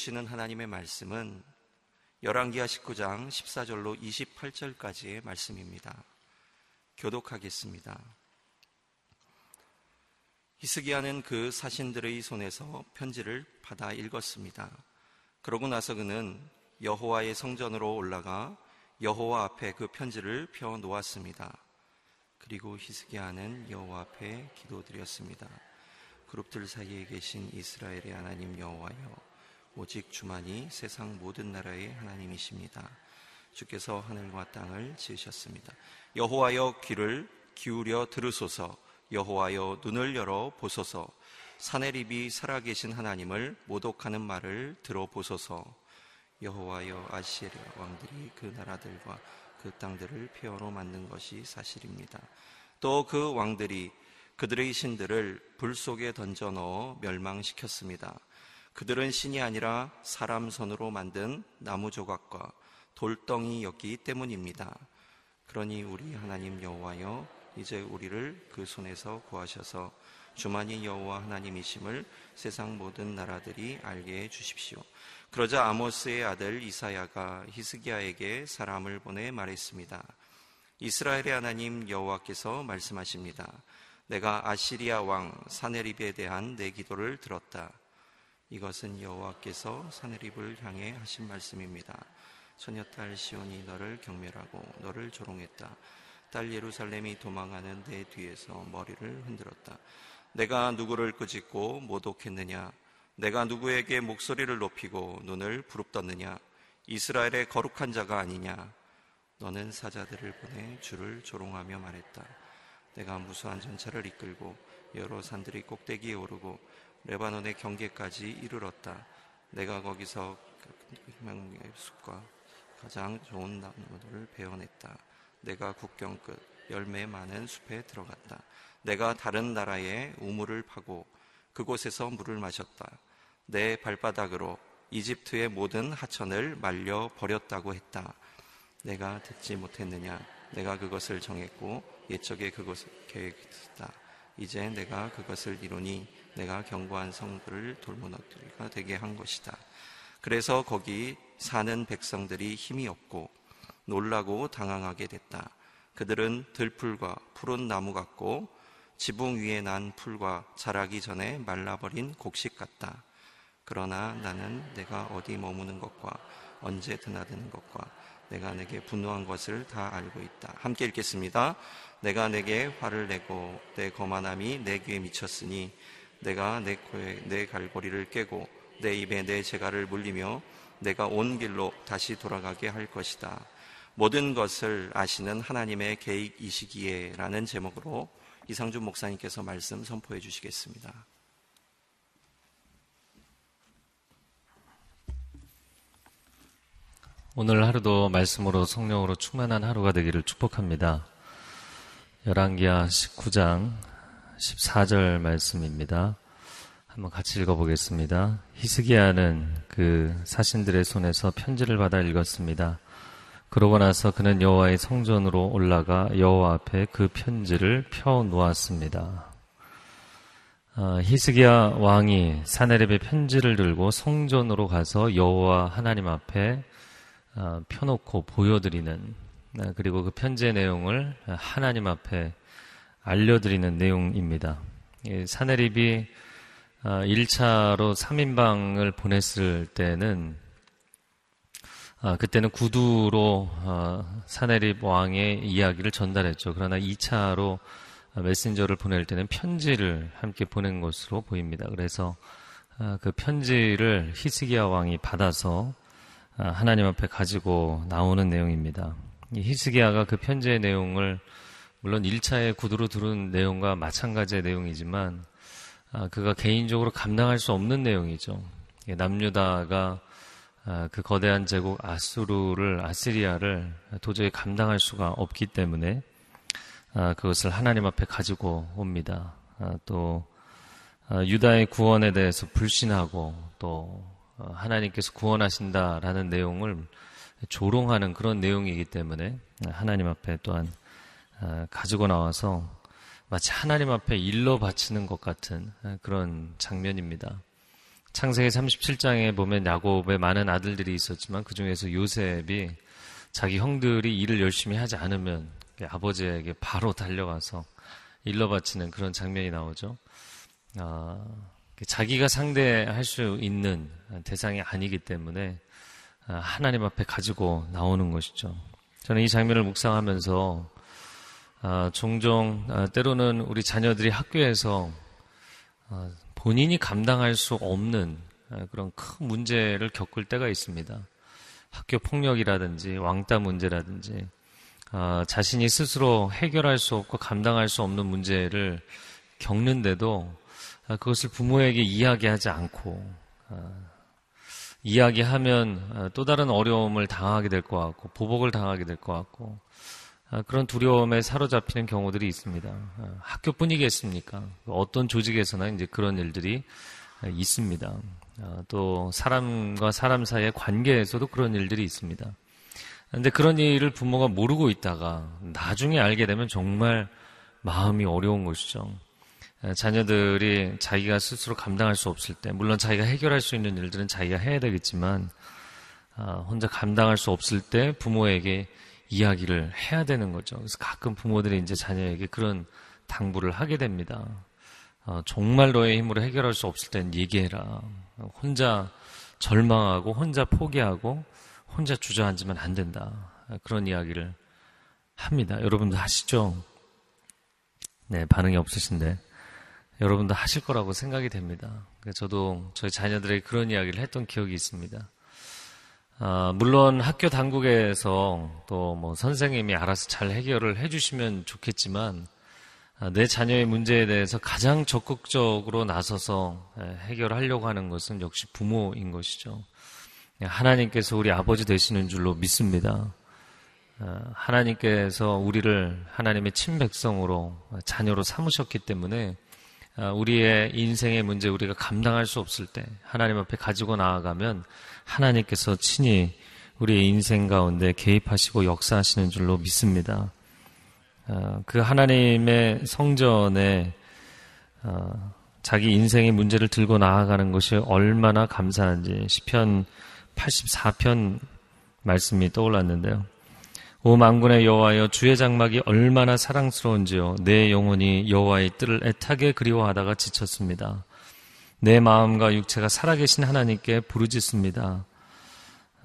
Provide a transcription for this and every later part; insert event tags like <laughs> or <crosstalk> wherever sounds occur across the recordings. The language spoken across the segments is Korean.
주시는 하나님의 말씀은 열왕기하 19장 14절로 28절까지의 말씀입니다. 교독하겠습니다. 히스기야는 그 사신들의 손에서 편지를 받아 읽었습니다. 그러고 나서 그는 여호와의 성전으로 올라가 여호와 앞에 그 편지를 펴 놓았습니다. 그리고 히스기야는 여호와 앞에 기도드렸습니다. 그룹들 사이에 계신 이스라엘의 하나님 여호와여 오직 주만이 세상 모든 나라의 하나님이십니다. 주께서 하늘과 땅을 지으셨습니다. 여호와여 귀를 기울여 들으소서 여호와여 눈을 열어 보소서 사내립이 살아계신 하나님을 모독하는 말을 들어보소서 여호와여 아시리아 왕들이 그 나라들과 그 땅들을 폐허로 만든 것이 사실입니다. 또 그 왕들이 그들의 신들을 불 속에 던져 넣어 멸망시켰습니다. 그들은 신이 아니라 사람 손으로 만든 나무 조각과 돌덩이였기 때문입니다. 그러니 우리 하나님 여호와여 이제 우리를 그 손에서 구하셔서 주만이 여호와 하나님이심을 세상 모든 나라들이 알게 해 주십시오. 그러자 아모스의 아들 이사야가 히스기야에게 사람을 보내 말했습니다. 이스라엘의 하나님 여호와께서 말씀하십니다. 내가 아시리아 왕 사네립에 대한 내 기도를 들었다. 이것은 여호와께서 사네립을 향해 하신 말씀입니다. 처녀딸 시온이 너를 경멸하고 너를 조롱했다. 딸 예루살렘이 도망하는 내 뒤에서 머리를 흔들었다. 내가 누구를 꾸짖고 모독했느냐? 내가 누구에게 목소리를 높이고 눈을 부릅떴느냐? 이스라엘의 거룩한 자가 아니냐? 너는 사자들을 보내 주를 조롱하며 말했다. 내가 무수한 전차를 이끌고 여러 산들이 꼭대기에 오르고 레바논의 경계까지 이르렀다. 내가 거기서 희망의 숲과 가장 좋은 나무들을 베어냈다. 내가 국경 끝 열매 많은 숲에 들어갔다. 내가 다른 나라의 우물을 파고 그곳에서 물을 마셨다. 내 발바닥으로 이집트의 모든 하천을 말려 버렸다고 했다. 내가 듣지 못했느냐? 내가 그것을 정했고 옛적에 그것을 계획했다. 이제 내가 그것을 이루니 내가 경고한 성들을 돌무너뜨리가 되게 한 것이다. 그래서 거기 사는 백성들이 힘이 없고 놀라고 당황하게 됐다. 그들은 들풀과 푸른 나무 같고 지붕 위에 난 풀과 자라기 전에 말라버린 곡식 같다. 그러나 나는 내가 어디 머무는 것과 언제 드나드는 것과 내가 내게 분노한 것을 다 알고 있다. 함께 읽겠습니다. 내가 내게 화를 내고 내 거만함이 내 귀에 미쳤으니 내가 내 코에 내 갈고리를 깨고 내 입에 내 재갈을 물리며 내가 온 길로 다시 돌아가게 할 것이다. 모든 것을 아시는 하나님의 계획이시기에 라는 제목으로 이상준 목사님께서 말씀 선포해 주시겠습니다. 오늘 하루도 말씀으로 성령으로 충만한 하루가 되기를 축복합니다. 열왕기하 19장 14절 말씀입니다. 한번 같이 읽어보겠습니다. 히스기야는 그 사신들의 손에서 편지를 받아 읽었습니다. 그러고 나서 그는 여호와의 성전으로 올라가 여호와 앞에 그 편지를 펴 놓았습니다. 아, 히스기야 왕이 사네렙의 편지를 들고 성전으로 가서 여호와 하나님 앞에 아, 펴놓고 보여드리는 아, 그리고 그 편지의 내용을 하나님 앞에 알려드리는 내용입니다. 사네립이 1차로 3인방을 보냈을 때는 아, 그때는 구두로 아, 사네립 왕의 이야기를 전달했죠. 그러나 2차로 메신저를 보낼 때는 편지를 함께 보낸 것으로 보입니다. 그래서 아, 그 편지를 히스기야 왕이 받아서 아, 하나님 앞에 가지고 나오는 내용입니다. 히스기야가 그 편지의 내용을 물론 1차의 구두로 들은 내용과 마찬가지의 내용이지만 아, 그가 개인적으로 감당할 수 없는 내용이죠. 남유다가 아, 그 거대한 제국 아수르를 아시리아를 도저히 감당할 수가 없기 때문에 아, 그것을 하나님 앞에 가지고 옵니다. 아, 또 유다의 구원에 대해서 불신하고 또 어, 하나님께서 구원하신다라는 내용을 조롱하는 그런 내용이기 때문에 하나님 앞에 또한 가지고 나와서 마치 하나님 앞에 일러 바치는 것 같은 그런 장면입니다. 창세기 37장에 보면 야곱의 많은 아들들이 있었지만 그 중에서 요셉이 자기 형들이 일을 열심히 하지 않으면 아버지에게 바로 달려가서 일러 바치는 그런 장면이 나오죠. 아, 자기가 상대할 수 있는 대상이 아니기 때문에 아, 하나님 앞에 가지고 나오는 것이죠. 저는 이 장면을 묵상하면서 아, 종종 아, 때로는 우리 자녀들이 학교에서 본인이 감당할 수 없는 그런 큰 문제를 겪을 때가 있습니다. 학교 폭력이라든지 왕따 문제라든지 자신이 스스로 해결할 수 없고 감당할 수 없는 문제를 겪는데도 그것을 부모에게 이야기하지 않고 이야기하면 어, 또 다른 어려움을 당하게 될 것 같고 보복을 당하게 될 것 같고 어, 그런 두려움에 사로잡히는 경우들이 있습니다. 어, 학교뿐이겠습니까? 어떤 조직에서나 이제 그런 일들이 있습니다. 또 사람과 사람 사이의 관계에서도 그런 일들이 있습니다. 근데 그런 일을 부모가 모르고 있다가 나중에 알게 되면 정말 마음이 어려운 것이죠. 자녀들이 자기가 스스로 감당할 수 없을 때, 물론 자기가 해결할 수 있는 일들은 자기가 해야 되겠지만, 아, 혼자 감당할 수 없을 때 부모에게 이야기를 해야 되는 거죠. 그래서 가끔 부모들이 이제 자녀에게 그런 당부를 하게 됩니다. 어, 정말 너의 힘으로 해결할 수 없을 땐 얘기해라. 혼자 절망하고, 혼자 포기하고, 혼자 주저앉으면 안 된다. 그런 이야기를 합니다. 여러분도 하시죠? 네, 반응이 없으신데. 여러분도 하실 거라고 생각이 됩니다. 저도 저희 자녀들에게 그런 이야기를 했던 기억이 있습니다. 아, 물론 학교 당국에서 또 뭐 선생님이 알아서 잘 해결을 해주시면 좋겠지만 아, 내 자녀의 문제에 대해서 가장 적극적으로 나서서 예, 해결하려고 하는 것은 역시 부모인 것이죠. 예, 하나님께서 우리 아버지 되시는 줄로 믿습니다. 아, 하나님께서 우리를 하나님의 친백성으로 자녀로 삼으셨기 때문에 아, 우리의 인생의 문제 우리가 감당할 수 없을 때 하나님 앞에 가지고 나아가면 하나님께서 친히 우리의 인생 가운데 개입하시고 역사하시는 줄로 믿습니다. 아, 그 하나님의 성전에 아, 자기 인생의 문제를 들고 나아가는 것이 얼마나 감사한지 시편 84편 말씀이 떠올랐는데요. 오 만군의 여호와여 주의 장막이 얼마나 사랑스러운지요 내 영혼이 여호와의 뜰을 애타게 그리워하다가 지쳤습니다. 내 마음과 육체가 살아계신 하나님께 부르짖습니다.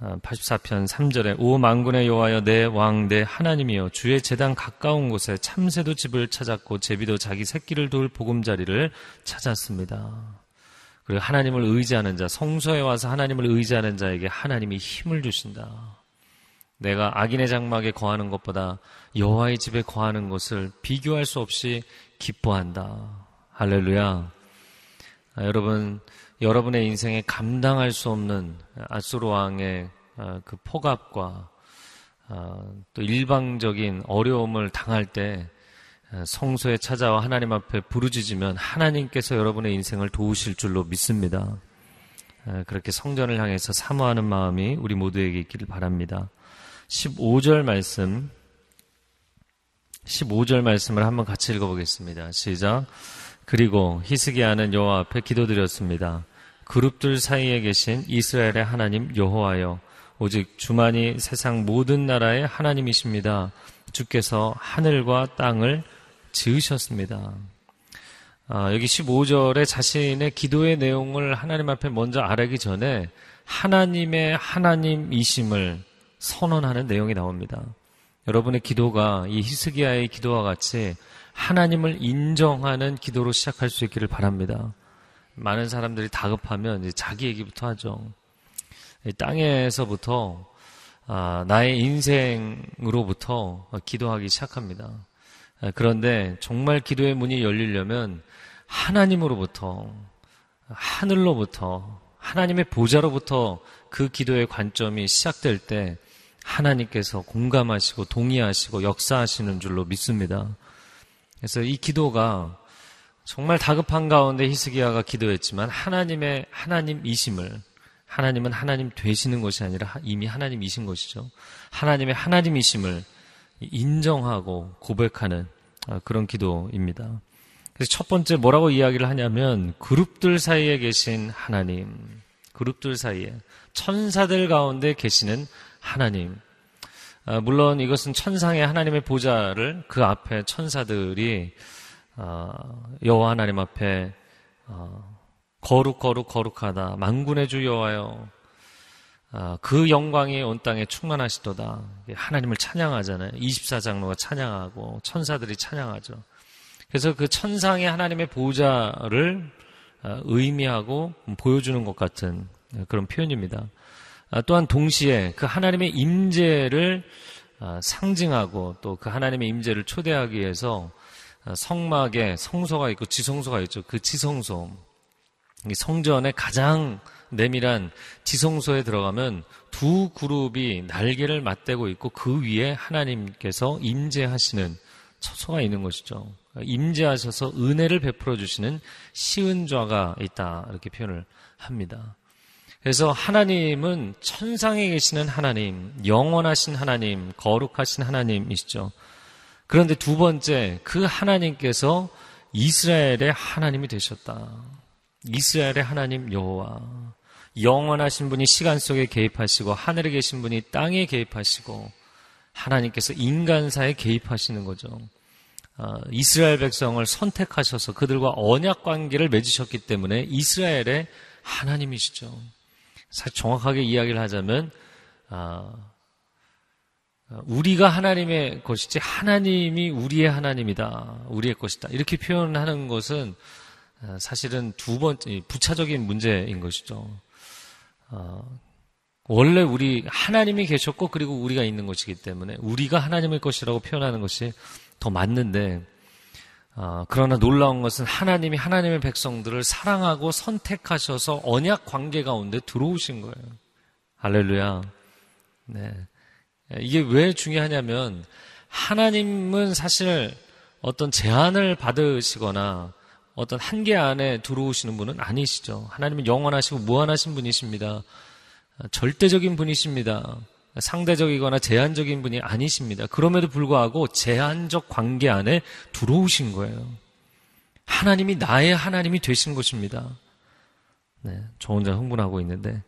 84편 아, 3절에 오 만군의 여호와여 내 왕 내 하나님이여 주의 재단 가까운 곳에 참새도 집을 찾았고 제비도 자기 새끼를 둘 보금자리를 찾았습니다. 그리고 하나님을 의지하는 자 성소에 와서 하나님을 의지하는 자에게 하나님이 힘을 주신다. 내가 악인의 장막에 거하는 것보다 여호와의 집에 거하는 것을 비교할 수 없이 기뻐한다. 할렐루야. 아, 여러분, 여러분의 인생에 감당할 수 없는 아수르 왕의 아, 그 폭압과 아, 또 일방적인 어려움을 당할 때 성소에 찾아와 하나님 앞에 부르짖으면 하나님께서 여러분의 인생을 도우실 줄로 믿습니다. 그렇게 성전을 향해서 사모하는 마음이 우리 모두에게 있기를 바랍니다. 15절 말씀 15절 말씀을 한번 같이 읽어보겠습니다. 시작. 그리고 히스기야는 여호와 앞에 기도드렸습니다. 그룹들 사이에 계신 이스라엘의 하나님 여호와여 오직 주만이 세상 모든 나라의 하나님이십니다. 주께서 하늘과 땅을 지으셨습니다. 아, 여기 15절에 자신의 기도의 내용을 하나님 앞에 먼저 아뢰기 전에 하나님의 하나님이심을 선언하는 내용이 나옵니다. 여러분의 기도가 이 히스기야의 기도와 같이 하나님을 인정하는 기도로 시작할 수 있기를 바랍니다. 많은 사람들이 다급하면 자기 얘기부터 하죠. 땅에서부터 아, 나의 인생으로부터 기도하기 시작합니다. 아, 그런데 정말 기도의 문이 열리려면 하나님으로부터 하늘로부터 하나님의 보좌로부터 그 기도의 관점이 시작될 때 하나님께서 공감하시고 동의하시고 역사하시는 줄로 믿습니다. 그래서 이 기도가 정말 다급한 가운데 히스기야가 기도했지만 하나님의 하나님이심을 하나님은 하나님 되시는 것이 아니라 이미 하나님이신 것이죠. 하나님의 하나님이심을 인정하고 고백하는 그런 기도입니다. 그래서 첫 번째 뭐라고 이야기를 하냐면 그룹들 사이에 계신 하나님, 그룹들 사이에 천사들 가운데 계시는 하나님. 아, 물론 이것은 천상의 하나님의 보좌를 그 앞에 천사들이 아, 여호와 하나님 앞에 어, 거룩 거룩 거룩하다. 만군의 주 여호와여. 아, 그 영광이 온 땅에 충만하시도다. 하나님을 찬양하잖아요. 24장로가 찬양하고 천사들이 찬양하죠. 그래서 그 천상의 하나님의 보좌를 아, 의미하고 보여주는 것 같은 그런 표현입니다 또한 동시에 그 하나님의 임재를 상징하고 또 그 하나님의 임재를 초대하기 위해서 성막에 성소가 있고 지성소가 있죠. 그 지성소. 성전의 가장 내밀한 지성소에 들어가면 두 그룹이 날개를 맞대고 있고 그 위에 하나님께서 임재하시는 처소가 있는 것이죠. 임재하셔서 은혜를 베풀어 주시는 시은좌가 있다 이렇게 표현을 합니다. 그래서 하나님은 천상에 계시는 하나님, 영원하신 하나님, 거룩하신 하나님이시죠. 그런데 두 번째, 그 하나님께서 이스라엘의 하나님이 되셨다. 이스라엘의 하나님 여호와. 영원하신 분이 시간 속에 개입하시고 하늘에 계신 분이 땅에 개입하시고 하나님께서 인간사에 개입하시는 거죠. 어, 이스라엘 백성을 선택하셔서 그들과 언약 관계를 맺으셨기 때문에 이스라엘의 하나님이시죠. 사실 정확하게 이야기를 하자면 어, 우리가 하나님의 것이지 하나님이 우리의 하나님이다. 우리의 것이다. 이렇게 표현하는 것은 어, 사실은 두 번째 부차적인 문제인 것이죠. 어, 원래 우리 하나님이 계셨고 그리고 우리가 있는 것이기 때문에 우리가 하나님의 것이라고 표현하는 것이 더 맞는데 어, 그러나 놀라운 것은 하나님이 하나님의 백성들을 사랑하고 선택하셔서 언약 관계 가운데 들어오신 거예요. 할렐루야. 네. 예, 이게 왜 중요하냐면 하나님은 사실 어떤 제한을 받으시거나 어떤 한계 안에 들어오시는 분은 아니시죠. 하나님은 영원하시고 무한하신 분이십니다. 절대적인 분이십니다. 상대적이거나 제한적인 분이 아니십니다. 그럼에도 불구하고 제한적 관계 안에 들어오신 거예요. 하나님이 나의 하나님이 되신 것입니다. 네, 저 혼자 흥분하고 있는데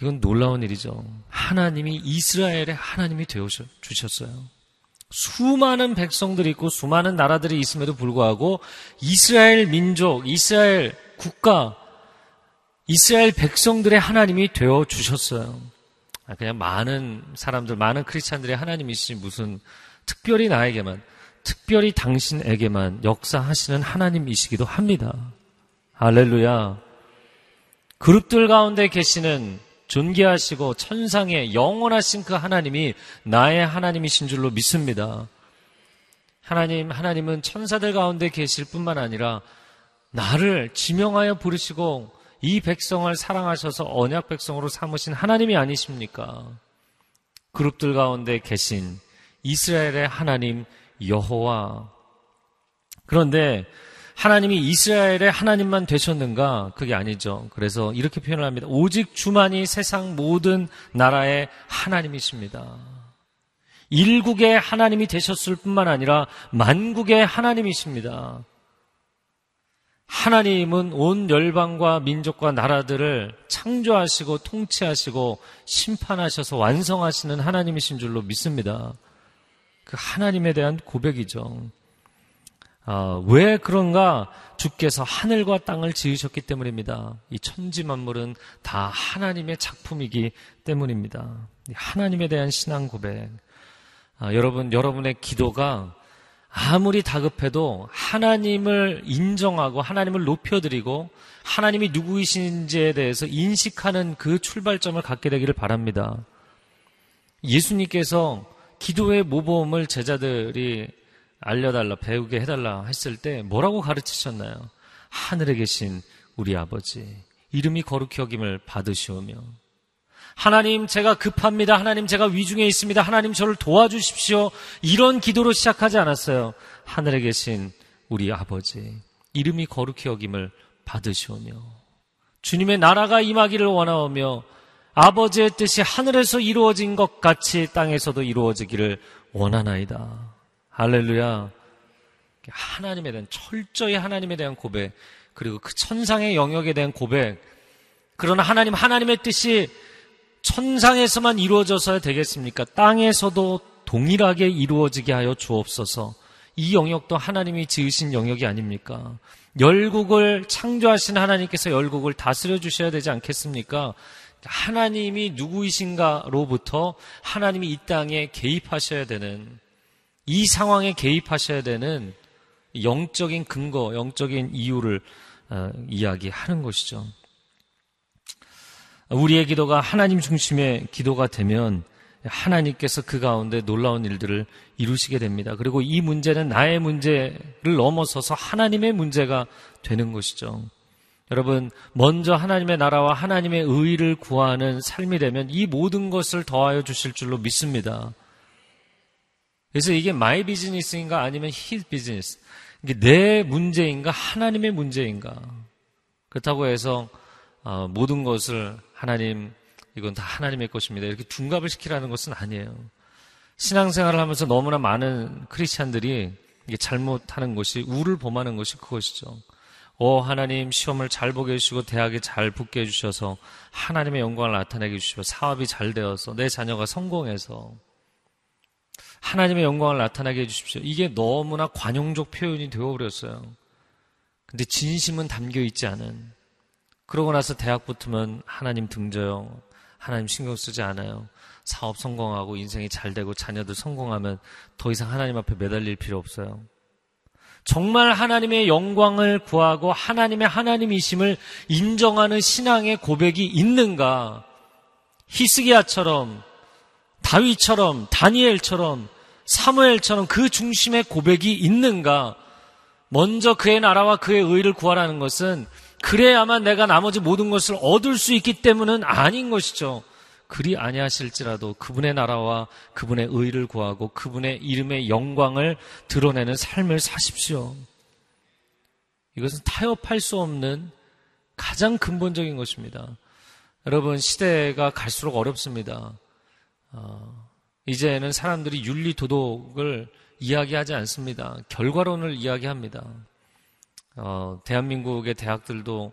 이건 놀라운 일이죠. 하나님이 이스라엘의 하나님이 되어 주셨어요. 수많은 백성들이 있고 수많은 나라들이 있음에도 불구하고 이스라엘 민족, 이스라엘 국가, 이스라엘 백성들의 하나님이 되어 주셨어요. 아, 그냥 많은 사람들, 많은 크리스찬들의 하나님이시 무슨 특별히 나에게만, 특별히 당신에게만 역사하시는 하나님이시기도 합니다. 할렐루야. 그룹들 가운데 계시는 존귀하시고 천상의 영원하신 그 하나님이 나의 하나님이신 줄로 믿습니다. 하나님, 하나님은 천사들 가운데 계실 뿐만 아니라 나를 지명하여 부르시고 이 백성을 사랑하셔서 언약 백성으로 삼으신 하나님이 아니십니까? 그룹들 가운데 계신 이스라엘의 하나님 여호와. 그런데 하나님이 이스라엘의 하나님만 되셨는가? 그게 아니죠. 그래서 이렇게 표현을 합니다. 오직 주만이 세상 모든 나라의 하나님이십니다. 일국의 하나님이 되셨을 뿐만 아니라 만국의 하나님이십니다. 하나님은 온 열방과 민족과 나라들을 창조하시고 통치하시고 심판하셔서 완성하시는 하나님이신 줄로 믿습니다. 그 하나님에 대한 고백이죠. 어, 왜 그런가? 주께서 하늘과 땅을 지으셨기 때문입니다. 이 천지 만물은 다 하나님의 작품이기 때문입니다. 하나님에 대한 신앙 고백. 아, 여러분, 여러분의 기도가 아무리 다급해도 하나님을 인정하고 하나님을 높여드리고 하나님이 누구이신지에 대해서 인식하는 그 출발점을 갖게 되기를 바랍니다. 예수님께서 기도의 모범을 제자들이 알려달라, 배우게 해달라 했을 때 뭐라고 가르치셨나요? 하늘에 계신 우리 아버지, 이름이 거룩히 여김을 받으시오며, 하나님, 제가 급합니다. 하나님, 제가 위중에 있습니다. 하나님, 저를 도와주십시오. 이런 기도로 시작하지 않았어요. 하늘에 계신 우리 아버지, 이름이 거룩히 여김을 받으시오며, 주님의 나라가 임하기를 원하오며, 아버지의 뜻이 하늘에서 이루어진 것 같이 땅에서도 이루어지기를 원하나이다. 할렐루야. 하나님에 대한 철저히 하나님에 대한 고백 그리고 그 천상의 영역에 대한 고백 그러나 하나님 하나님의 뜻이 천상에서만 이루어져서야 되겠습니까? 땅에서도 동일하게 이루어지게 하여 주옵소서. 이 영역도 하나님이 지으신 영역이 아닙니까? 열국을 창조하신 하나님께서 열국을 다스려 주셔야 되지 않겠습니까? 하나님이 누구이신가로부터 하나님이 이 땅에 개입하셔야 되는 이 상황에 개입하셔야 되는 영적인 근거, 영적인 이유를 어, 이야기하는 것이죠. 우리의 기도가 하나님 중심의 기도가 되면 하나님께서 그 가운데 놀라운 일들을 이루시게 됩니다. 그리고 이 문제는 나의 문제를 넘어서서 하나님의 문제가 되는 것이죠. 여러분, 먼저 하나님의 나라와 하나님의 의를 구하는 삶이 되면 이 모든 것을 더하여 주실 줄로 믿습니다. 그래서 이게 my business인가 아니면 His business. 이게 내 문제인가 하나님의 문제인가. 그렇다고 해서 어, 모든 것을 하나님 이건 다 하나님의 것입니다. 이렇게 둔갑을 시키라는 것은 아니에요. 신앙생활을 하면서 너무나 많은 크리스찬들이 이게 잘못하는 것이 우를 범하는 것이 그것이죠. 오 하나님 시험을 잘 보게 해주시고 대학에 잘 붙게 해주셔서 하나님의 영광을 나타내게 해주시고 사업이 잘 되어서 내 자녀가 성공해서 하나님의 영광을 나타나게 해주십시오. 이게 너무나 관용적 표현이 되어버렸어요. 근데 진심은 담겨 있지 않은 그러고 나서 대학 붙으면 하나님 등져요. 하나님 신경 쓰지 않아요. 사업 성공하고 인생이 잘 되고 자녀들 성공하면 더 이상 하나님 앞에 매달릴 필요 없어요. 정말 하나님의 영광을 구하고 하나님의 하나님이심을 인정하는 신앙의 고백이 있는가? 히스기야처럼 다윗처럼 다니엘처럼 사무엘처럼 그 중심의 고백이 있는가? 먼저 그의 나라와 그의 의를 구하라는 것은 그래야만 내가 나머지 모든 것을 얻을 수 있기 때문은 아닌 것이죠. 그리 아니하실지라도 그분의 나라와 그분의 의를 구하고 그분의 이름의 영광을 드러내는 삶을 사십시오. 이것은 타협할 수 없는 가장 근본적인 것입니다. 여러분, 시대가 갈수록 어렵습니다. 어, 이제는 사람들이 윤리 도덕을 이야기하지 않습니다. 결과론을 이야기합니다. 어, 대한민국의 대학들도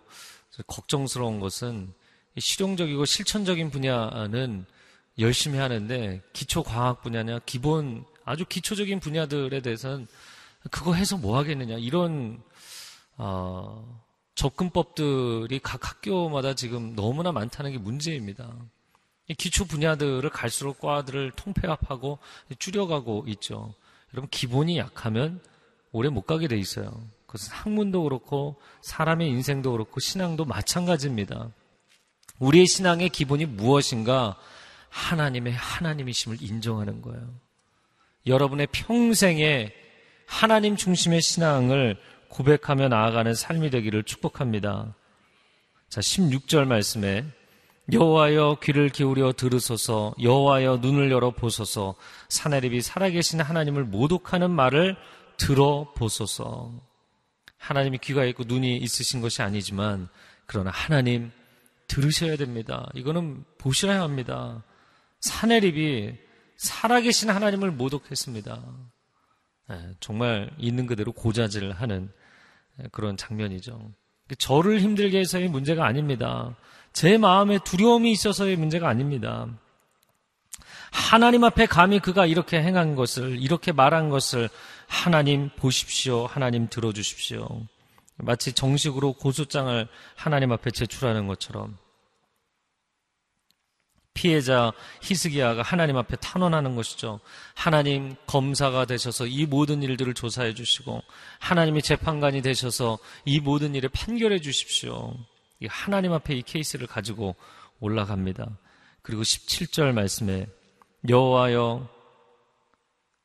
걱정스러운 것은 실용적이고 실천적인 분야는 열심히 하는데 기초 과학 분야냐 기본 아주 기초적인 분야들에 대해서는 그거 해서 뭐 하겠느냐 이런 어, 접근법들이 각 학교마다 지금 너무나 많다는 게 문제입니다. 기초 분야들을 갈수록 과들을 통폐합하고 줄여가고 있죠. 여러분 기본이 약하면 오래 못 가게 돼 있어요. 그것은 학문도 그렇고 사람의 인생도 그렇고 신앙도 마찬가지입니다. 우리의 신앙의 기본이 무엇인가? 하나님의 하나님이심을 인정하는 거예요. 여러분의 평생에 하나님 중심의 신앙을 고백하며 나아가는 삶이 되기를 축복합니다. 자, 16절 말씀에 여호와여 귀를 기울여 들으소서 여호와여 눈을 열어 보소서 사내립이 살아계신 하나님을 모독하는 말을 들어 보소서. 하나님이 귀가 있고 눈이 있으신 것이 아니지만 그러나 하나님 들으셔야 됩니다. 이거는 보셔야 합니다. 사내립이 살아계신 하나님을 모독했습니다. 네, 정말 있는 그대로 고자질을 하는 그런 장면이죠. 저를 힘들게 해서의 문제가 아닙니다. 제 마음에 두려움이 있어서의 문제가 아닙니다. 하나님 앞에 감히 그가 이렇게 행한 것을, 이렇게 말한 것을 하나님 보십시오. 하나님 들어주십시오. 마치 정식으로 고소장을 하나님 앞에 제출하는 것처럼 피해자 히스기야가 하나님 앞에 탄원하는 것이죠. 하나님 검사가 되셔서 이 모든 일들을 조사해 주시고 하나님이 재판관이 되셔서 이 모든 일을 판결해 주십시오. 하나님 앞에 이 케이스를 가지고 올라갑니다. 그리고 17절 말씀에 여호와여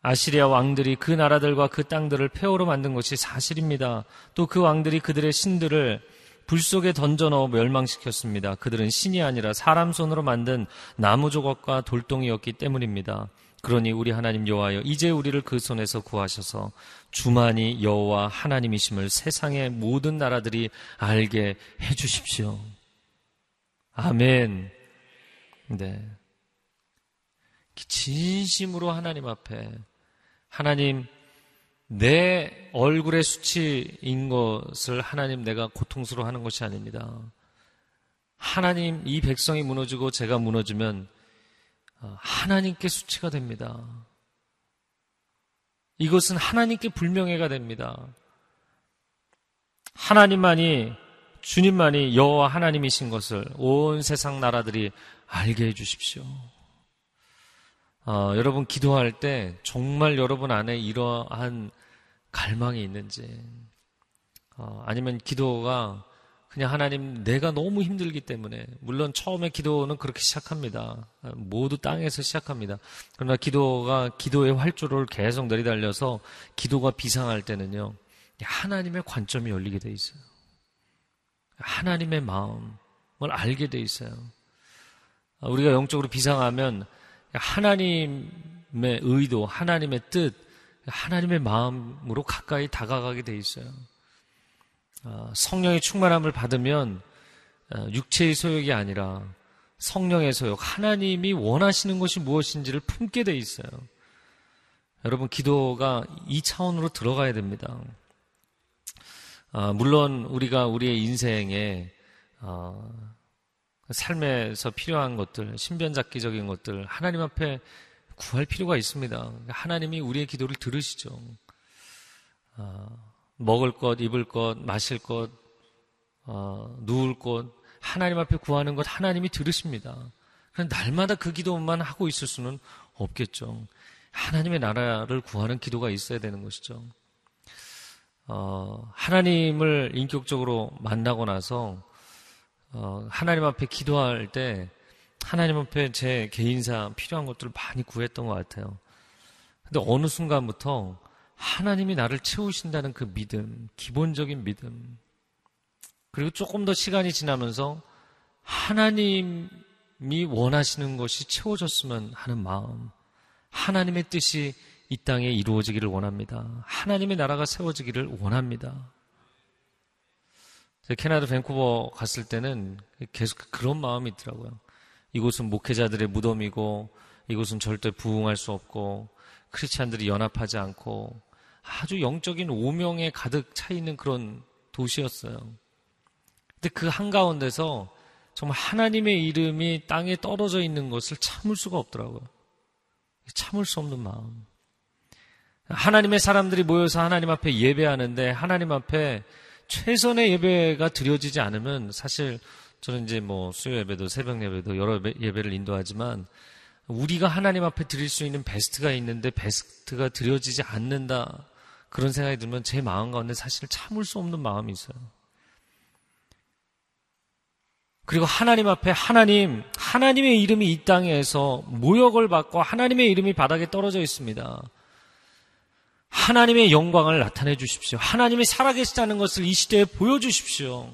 아시리아 왕들이 그 나라들과 그 땅들을 폐허로 만든 것이 사실입니다. 또 그 왕들이 그들의 신들을 불 속에 던져 넣어 멸망시켰습니다. 그들은 신이 아니라 사람 손으로 만든 나무 조각과 돌덩이였기 때문입니다. 그러니 우리 하나님 여호와여 이제 우리를 그 손에서 구하셔서 주만이 여호와 하나님이심을 세상의 모든 나라들이 알게 해 주십시오. 아멘. 네. 진심으로 하나님 앞에 하나님, 내 얼굴의 수치인 것을 하나님 내가 고통스러워 하는 것이 아닙니다. 하나님 이 백성이 무너지고 제가 무너지면 어, 하나님께 수치가 됩니다. 이것은 하나님께 불명예가 됩니다. 하나님만이 주님만이 여호와 하나님이신 것을 온 세상 나라들이 알게 해 주십시오. 어, 여러분 기도할 때 정말 여러분 안에 이러한 갈망이 있는지 어, 아니면 기도가 그냥 하나님 내가 너무 힘들기 때문에 물론 처음에 기도는 그렇게 시작합니다. 모두 땅에서 시작합니다. 그러나 기도가 기도의 활주로를 계속 내리달려서 기도가 비상할 때는요. 하나님의 관점이 열리게 돼 있어요. 하나님의 마음을 알게 돼 있어요. 우리가 영적으로 비상하면 하나님의 의도, 하나님의 뜻, 하나님의 마음으로 가까이 다가가게 돼 있어요. 어, 성령의 충만함을 받으면 어, 육체의 소욕이 아니라 성령의 소욕, 하나님이 원하시는 것이 무엇인지를 품게 돼 있어요. 여러분, 기도가 이 차원으로 들어가야 됩니다. 아, 물론 우리가 우리의 인생에 어, 삶에서 필요한 것들, 신변잡기적인 것들 하나님 앞에 구할 필요가 있습니다. 하나님이 우리의 기도를 들으시죠. 먹을 것, 입을 것, 마실 것, 어, 누울 곳, 하나님 앞에 구하는 것 하나님이 들으십니다. 그럼 날마다 그 기도만 하고 있을 수는 없겠죠. 하나님의 나라를 구하는 기도가 있어야 되는 것이죠. 어, 하나님을 인격적으로 만나고 나서 어, 하나님 앞에 기도할 때 하나님 앞에 제 개인사 필요한 것들을 많이 구했던 것 같아요. 근데 어느 순간부터 하나님이 나를 채우신다는 그 믿음, 기본적인 믿음. 그리고 조금 더 시간이 지나면서 하나님이 원하시는 것이 채워졌으면 하는 마음. 하나님의 뜻이 이 땅에 이루어지기를 원합니다. 하나님의 나라가 세워지기를 원합니다. 캐나다 밴쿠버 갔을 때는 계속 그런 마음이 있더라고요. 이곳은 목회자들의 무덤이고 이곳은 절대 부흥할 수 없고 크리스찬들이 연합하지 않고 아주 영적인 오명에 가득 차 있는 그런 도시였어요. 근데 그 한가운데서 정말 하나님의 이름이 땅에 떨어져 있는 것을 참을 수가 없더라고요. 참을 수 없는 마음. 하나님의 사람들이 모여서 하나님 앞에 예배하는데 하나님 앞에 최선의 예배가 드려지지 않으면 사실 저는 이제 뭐 수요 예배도 새벽 예배도 여러 예배를 인도하지만 우리가 하나님 앞에 드릴 수 있는 베스트가 있는데 베스트가 드려지지 않는다. 그런 생각이 들면 제 마음 가운데 사실 참을 수 없는 마음이 있어요. 그리고 하나님 앞에 하나님, 하나님의 이름이 이 땅에서 모욕을 받고 하나님의 이름이 바닥에 떨어져 있습니다. 하나님의 영광을 나타내 주십시오. 하나님이 살아계시다는 것을 이 시대에 보여주십시오.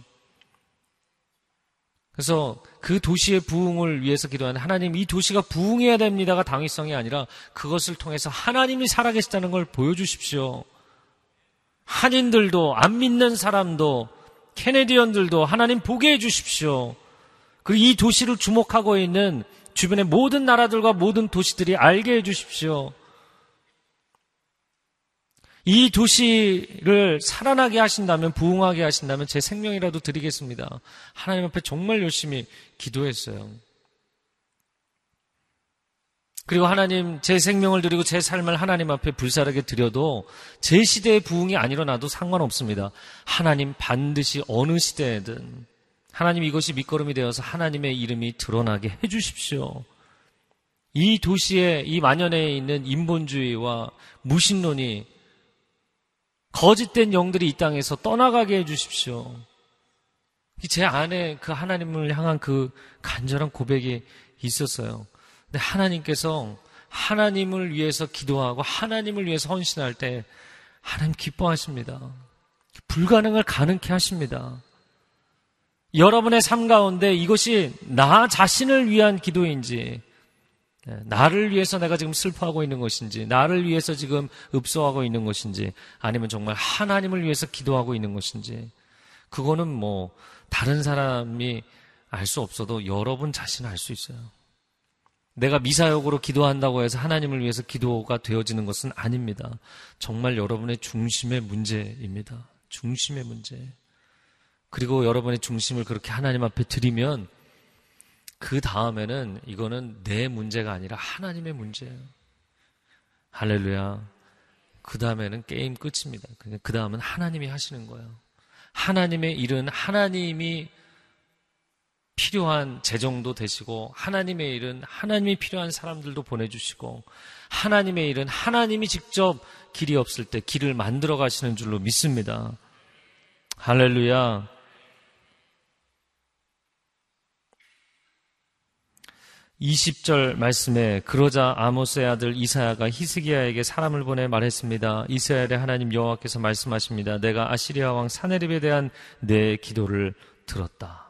그래서 그 도시의 부흥을 위해서 기도하는 하나님 이 도시가 부흥해야 됩니다가 당위성이 아니라 그것을 통해서 하나님이 살아계시다는 걸 보여주십시오. 한인들도 안 믿는 사람도 캐네디언들도 하나님 보게 해 주십시오. 그리고 이 도시를 주목하고 있는 주변의 모든 나라들과 모든 도시들이 알게 해 주십시오. 이 도시를 살아나게 하신다면, 부흥하게 하신다면 제 생명이라도 드리겠습니다. 하나님 앞에 정말 열심히 기도했어요. 그리고 하나님 제 생명을 드리고 제 삶을 하나님 앞에 불사르게 드려도 제 시대의 부흥이 안 일어나도 상관없습니다. 하나님 반드시 어느 시대에든 하나님 이것이 밑거름이 되어서 하나님의 이름이 드러나게 해 주십시오. 이 도시에 이 만연해 있는 인본주의와 무신론이 거짓된 영들이 이 땅에서 떠나가게 해 주십시오. 제 안에 그 하나님을 향한 그 간절한 고백이 있었어요. 근데 하나님께서 하나님을 위해서 기도하고 하나님을 위해서 헌신할 때 하나님 기뻐하십니다. 불가능을 가능케 하십니다. 여러분의 삶 가운데 이것이 나 자신을 위한 기도인지, 네, 나를 위해서 내가 지금 슬퍼하고 있는 것인지, 나를 위해서 지금 읍소하고 있는 것인지, 아니면 정말 하나님을 위해서 기도하고 있는 것인지, 그거는 뭐, 다른 사람이 알 수 없어도 여러분 자신 알수 있어요. 내가 미사역으로 기도한다고 해서 하나님을 위해서 기도가 되어지는 것은 아닙니다. 정말 여러분의 중심의 문제입니다. 중심의 문제. 그리고 여러분의 중심을 그렇게 하나님 앞에 드리면 그 다음에는 이거는 내 문제가 아니라 하나님의 문제예요. 할렐루야. 그 다음에는 게임 끝입니다. 그 다음은 하나님이 하시는 거예요. 하나님의 일은 하나님이 필요한 재정도 되시고 하나님의 일은 하나님이 필요한 사람들도 보내주시고 하나님의 일은 하나님이 직접 길이 없을 때 길을 만들어 가시는 줄로 믿습니다. 할렐루야. 20절 말씀에 그러자 아모스의 아들 이사야가 히스기야에게 사람을 보내 말했습니다. 이스라엘의 하나님 여호와께서 말씀하십니다. 내가 아시리아 왕 사네립에 대한 내 기도를 들었다.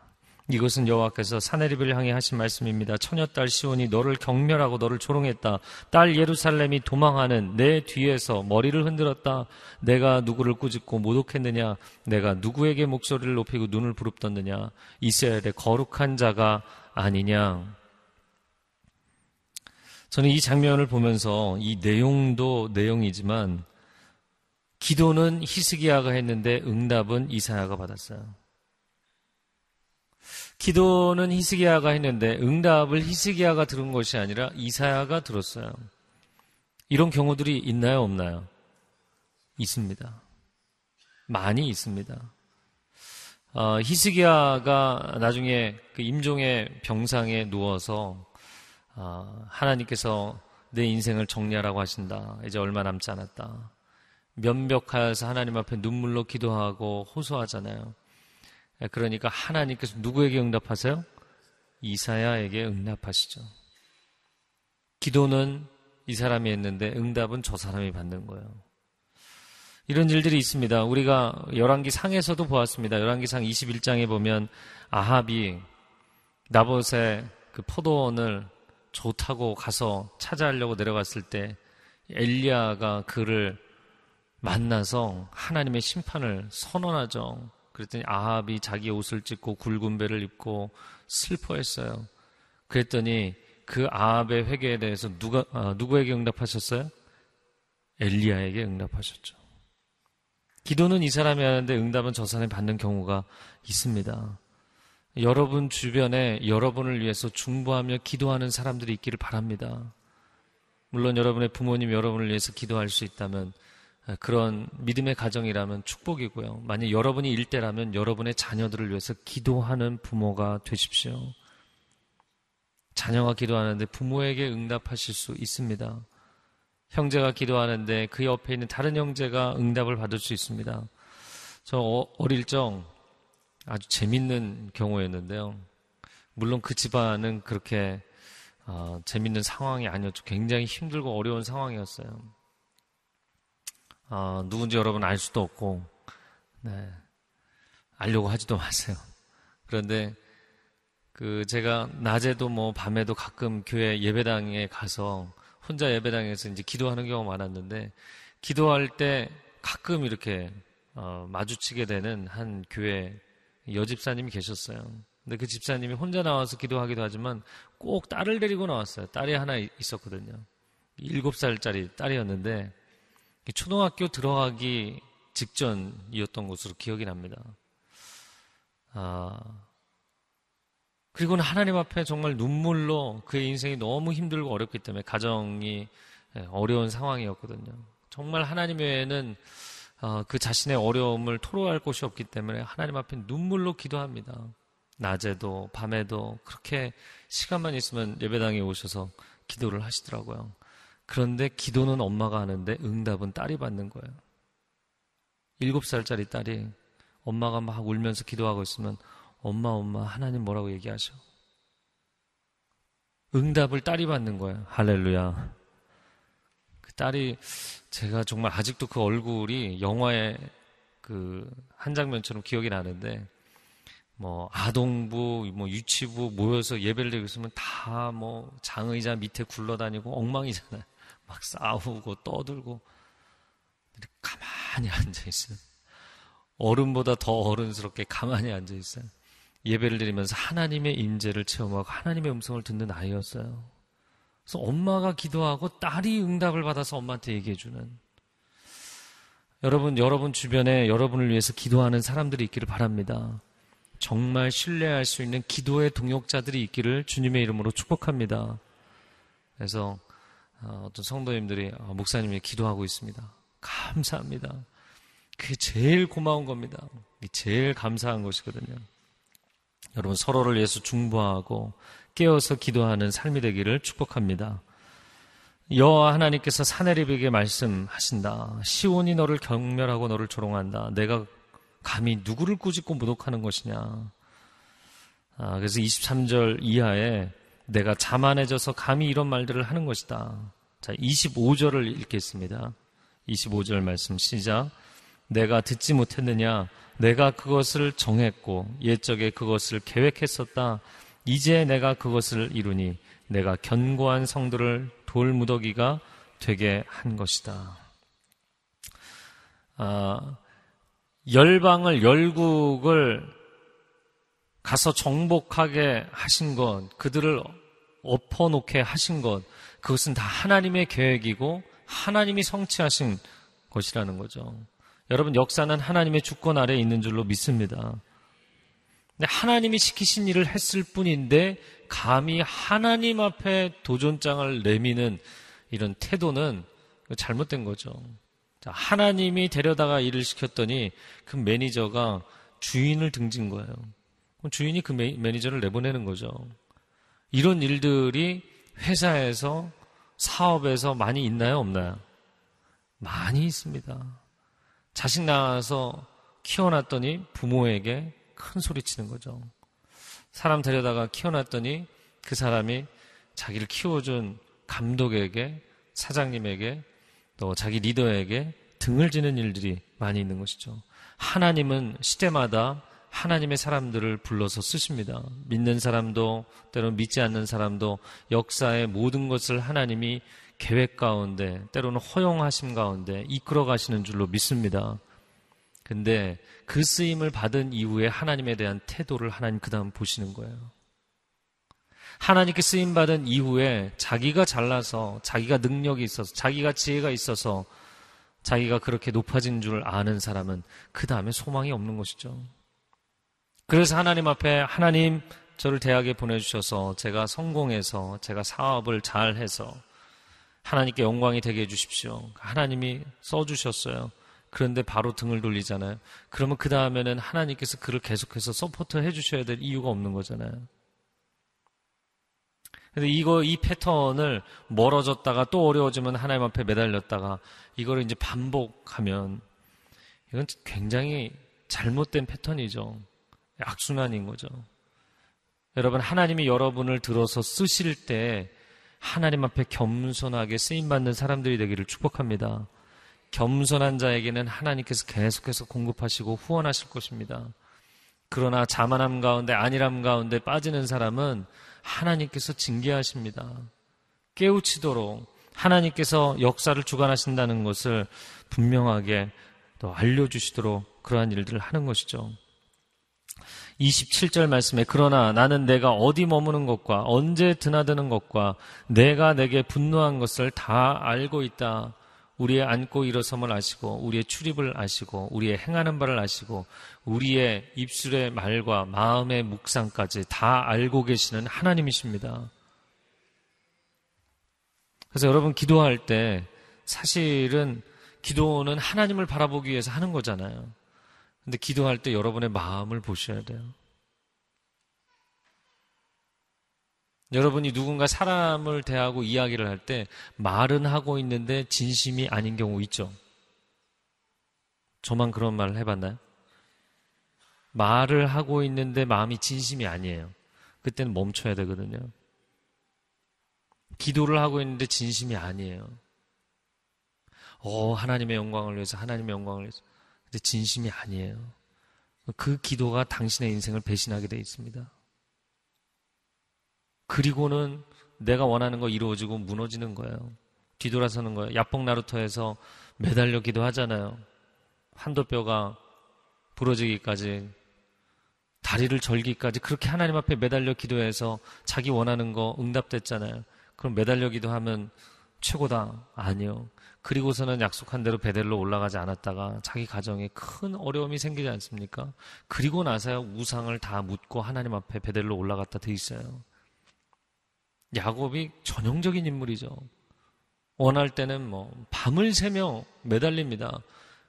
이것은 여호와께서 사네립을 향해 하신 말씀입니다. 처녀 딸 시온이 너를 경멸하고 너를 조롱했다. 딸 예루살렘이 도망하는 내 뒤에서 머리를 흔들었다. 내가 누구를 꾸짖고 모독했느냐? 내가 누구에게 목소리를 높이고 눈을 부릅떴느냐? 이스라엘의 거룩한 자가 아니냐? 저는 이 장면을 보면서 이 내용도 내용이지만 기도는 히스기야가 했는데 응답은 이사야가 받았어요. 기도는 히스기야가 했는데 응답을 히스기야가 들은 것이 아니라 이사야가 들었어요. 이런 경우들이 있나요, 없나요? 있습니다. 많이 있습니다. 어, 히스기야가 나중에 그 임종의 병상에 누워서 어, 하나님께서 내 인생을 정리하라고 하신다. 이제 얼마 남지 않았다. 면벽하여서 하나님 앞에 눈물로 기도하고 호소하잖아요. 예, 그러니까 하나님께서 누구에게 응답하세요? 이사야에게 응답하시죠. 기도는 이 사람이 했는데 응답은 저 사람이 받는 거예요. 이런 일들이 있습니다. 우리가 열왕기 상에서도 보았습니다. 열왕기 상 21장에 보면 아합이 나봇의 그 포도원을 좋다고 가서 찾아하려고 내려갔을 때 엘리야가 그를 만나서 하나님의 심판을 선언하죠. 그랬더니 아합이 자기 옷을 찢고 굵은 배를 입고 슬퍼했어요. 그랬더니 그 아합의 회개에 대해서 누가 아, 누구에게 응답하셨어요? 엘리야에게 응답하셨죠. 기도는 이 사람이 하는데 응답은 저 사람이 받는 경우가 있습니다. 여러분 주변에 여러분을 위해서 중보하며 기도하는 사람들이 있기를 바랍니다. 물론 여러분의 부모님 여러분을 위해서 기도할 수 있다면 그런 믿음의 가정이라면 축복이고요. 만약 여러분이 일대라면 여러분의 자녀들을 위해서 기도하는 부모가 되십시오. 자녀가 기도하는데 부모에게 응답하실 수 있습니다. 형제가 기도하는데 그 옆에 있는 다른 형제가 응답을 받을 수 있습니다. 저 어, 어릴 적 아주 재밌는 경우였는데요. 물론 그 집안은 그렇게 어, 재밌는 상황이 아니었죠. 굉장히 힘들고 어려운 상황이었어요. 어, 누군지 여러분 알 수도 없고, 네. 알려고 하지도 마세요. 그런데 그 제가 낮에도 뭐 밤에도 가끔 교회 예배당에 가서 혼자 예배당에서 이제 기도하는 경우가 많았는데 기도할 때 가끔 이렇게 어, 마주치게 되는 한 교회 여집사님이 계셨어요. 근데 그 집사님이 혼자 나와서 기도하기도 하지만 꼭 딸을 데리고 나왔어요. 딸이 하나 있었거든요. 일곱 살짜리 딸이었는데 초등학교 들어가기 직전이었던 것으로 기억이 납니다. 아, 그리고는 하나님 앞에 정말 눈물로 그의 인생이 너무 힘들고 어렵기 때문에 가정이 예, 어려운 상황이었거든요. 정말 하나님 외에는 어, 그 자신의 어려움을 토로할 곳이 없기 때문에 하나님 앞에 눈물로 기도합니다. 낮에도 밤에도 그렇게 시간만 있으면 예배당에 오셔서 기도를 하시더라고요. 그런데 기도는 엄마가 하는데 응답은 딸이 받는 거예요. 일곱 살짜리 딸이 엄마가 막 울면서 기도하고 있으면 엄마, 엄마, 하나님 뭐라고 얘기하셔? 응답을 딸이 받는 거예요. 할렐루야. 그 딸이 제가 정말 아직도 그 얼굴이 영화의 그 한 장면처럼 기억이 나는데 뭐 아동부, 뭐 유치부 모여서 예배를 드리고 있으면 다 뭐 장의자 밑에 굴러다니고 엉망이잖아요. <laughs> 막 싸우고 떠들고 가만히 앉아 있어요. 어른보다 더 어른스럽게 가만히 앉아 있어요. 예배를 드리면서 하나님의 임재를 체험하고 하나님의 음성을 듣는 아이였어요. 그래서 엄마가 기도하고 딸이 응답을 받아서 엄마한테 얘기해 주는. 여러분, 여러분 주변에 여러분을 위해서 기도하는 사람들이 있기를 바랍니다. 정말 신뢰할 수 있는 기도의 동역자들이 있기를 주님의 이름으로 축복합니다. 그래서 어, 어떤 성도님들이 어, 목사님이 기도하고 있습니다. 감사합니다. 그게 제일 고마운 겁니다. 제일 감사한 것이거든요. 여러분 서로를 위해서 중보하고 깨어서 기도하는 삶이 되기를 축복합니다. 여호와 하나님께서 사내립에게 말씀하신다. 시온이 너를 경멸하고 너를 조롱한다. 내가 감히 누구를 꾸짖고 모독하는 것이냐. 아, 그래서 23절 이하에 내가 자만해져서 감히 이런 말들을 하는 것이다. 자, 25절을 읽겠습니다. 25절 말씀 시작. 내가 듣지 못했느냐? 내가 그것을 정했고 옛적에 그것을 계획했었다. 이제 내가 그것을 이루니 내가 견고한 성들을 돌무더기가 되게 한 것이다. 아, 열방을 열국을 가서 정복하게 하신 것, 그들을 엎어놓게 하신 것, 그것은 다 하나님의 계획이고 하나님이 성취하신 것이라는 거죠. 여러분, 역사는 하나님의 주권 아래에 있는 줄로 믿습니다. 근데 하나님이 시키신 일을 했을 뿐인데, 감히 하나님 앞에 도전장을 내미는 이런 태도는 잘못된 거죠. 하나님이 데려다가 일을 시켰더니 그 매니저가 주인을 등진 거예요. 주인이 그 매니저를 내보내는 거죠. 이런 일들이 회사에서 사업에서 많이 있나요? 없나요? 많이 있습니다. 자식 낳아서 키워놨더니 부모에게 큰 소리 치는 거죠. 사람 데려다가 키워놨더니 그 사람이 자기를 키워준 감독에게, 사장님에게, 또 자기 리더에게 등을 지는 일들이 많이 있는 것이죠. 하나님은 시대마다 하나님의 사람들을 불러서 쓰십니다. 믿는 사람도 때로는 믿지 않는 사람도 역사의 모든 것을 하나님이 계획 가운데 때로는 허용하심 가운데 이끌어 가시는 줄로 믿습니다. 근데 그 쓰임을 받은 이후에 하나님에 대한 태도를 하나님 그 다음 보시는 거예요. 하나님께 쓰임 받은 이후에 자기가 잘나서 자기가 능력이 있어서 자기가 지혜가 있어서 자기가 그렇게 높아진 줄 아는 사람은 그 다음에 소망이 없는 것이죠. 그래서 하나님 앞에 하나님 저를 대학에 보내주셔서 제가 성공해서 제가 사업을 잘 해서 하나님께 영광이 되게 해주십시오. 하나님이 써주셨어요. 그런데 바로 등을 돌리잖아요. 그러면 그 다음에는 하나님께서 그를 계속해서 support 해주셔야 될 이유가 없는 거잖아요. 근데 이거, 이 패턴을 멀어졌다가 또 어려워지면 하나님 앞에 매달렸다가 이거를 이제 반복하면 이건 굉장히 잘못된 패턴이죠. 악순환인 거죠. 여러분, 하나님이 여러분을 들어서 쓰실 때 하나님 앞에 겸손하게 쓰임 받는 사람들이 되기를 축복합니다. 겸손한 자에게는 하나님께서 계속해서 공급하시고 후원하실 것입니다. 그러나 자만함 가운데 안일함 가운데 빠지는 사람은 하나님께서 징계하십니다. 깨우치도록 하나님께서 역사를 주관하신다는 것을 분명하게 또 알려주시도록 그러한 일들을 하는 것이죠. 27절 말씀에 그러나 나는 내가 어디 머무는 것과 언제 드나드는 것과 내가 내게 분노한 것을 다 알고 있다. 우리의 앉고 일어섬을 아시고 우리의 출입을 아시고 우리의 행하는 바를 아시고 우리의 입술의 말과 마음의 묵상까지 다 알고 계시는 하나님이십니다. 그래서 여러분 기도할 때 사실은 기도는 하나님을 바라보기 위해서 하는 거잖아요. 근데 기도할 때 여러분의 마음을 보셔야 돼요. 여러분이 누군가 사람을 대하고 이야기를 할 때 말은 하고 있는데 진심이 아닌 경우 있죠. 저만 그런 말을 해봤나요? 말을 하고 있는데 마음이 진심이 아니에요. 그때는 멈춰야 되거든요. 기도를 하고 있는데 진심이 아니에요. 어, 하나님의 영광을 위해서, 하나님의 영광을 위해서. 근데 진심이 아니에요. 그 기도가 당신의 인생을 배신하게 되어 있습니다. 그리고는 내가 원하는 거 이루어지고 무너지는 거예요. 뒤돌아서는 거예요. 야뽕 나루터에서 매달려 기도하잖아요. 한도뼈가 부러지기까지 다리를 절기까지 그렇게 하나님 앞에 매달려 기도해서 자기 원하는 거 응답됐잖아요. 그럼 매달려 기도하면 최고다. 아니요. 그리고서는 약속한 대로 베델로 올라가지 않았다가 자기 가정에 큰 어려움이 생기지 않습니까? 그리고 나서야 우상을 다 묻고 하나님 앞에 베델로 올라갔다 돼 있어요. 야곱이 전형적인 인물이죠. 원할 때는 뭐 밤을 새며 매달립니다.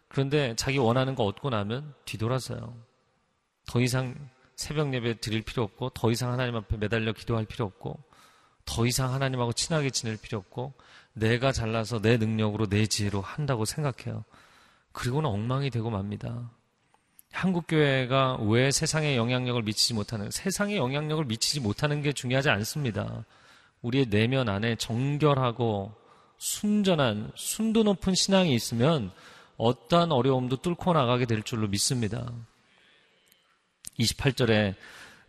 그런데 자기 원하는 거 얻고 나면 뒤돌아서요. 더 이상 새벽 예배 드릴 필요 없고 더 이상 하나님 앞에 매달려 기도할 필요 없고 더 이상 하나님하고 친하게 지낼 필요 없고 내가 잘나서 내 능력으로 내 지혜로 한다고 생각해요. 그리고는 엉망이 되고 맙니다. 한국 교회가 왜 세상에 영향력을 미치지 못하는 세상에 영향력을 미치지 못하는 게 중요하지 않습니다. 우리의 내면 안에 정결하고 순전한 순도 높은 신앙이 있으면 어떠한 어려움도 뚫고 나가게 될 줄로 믿습니다. 28절에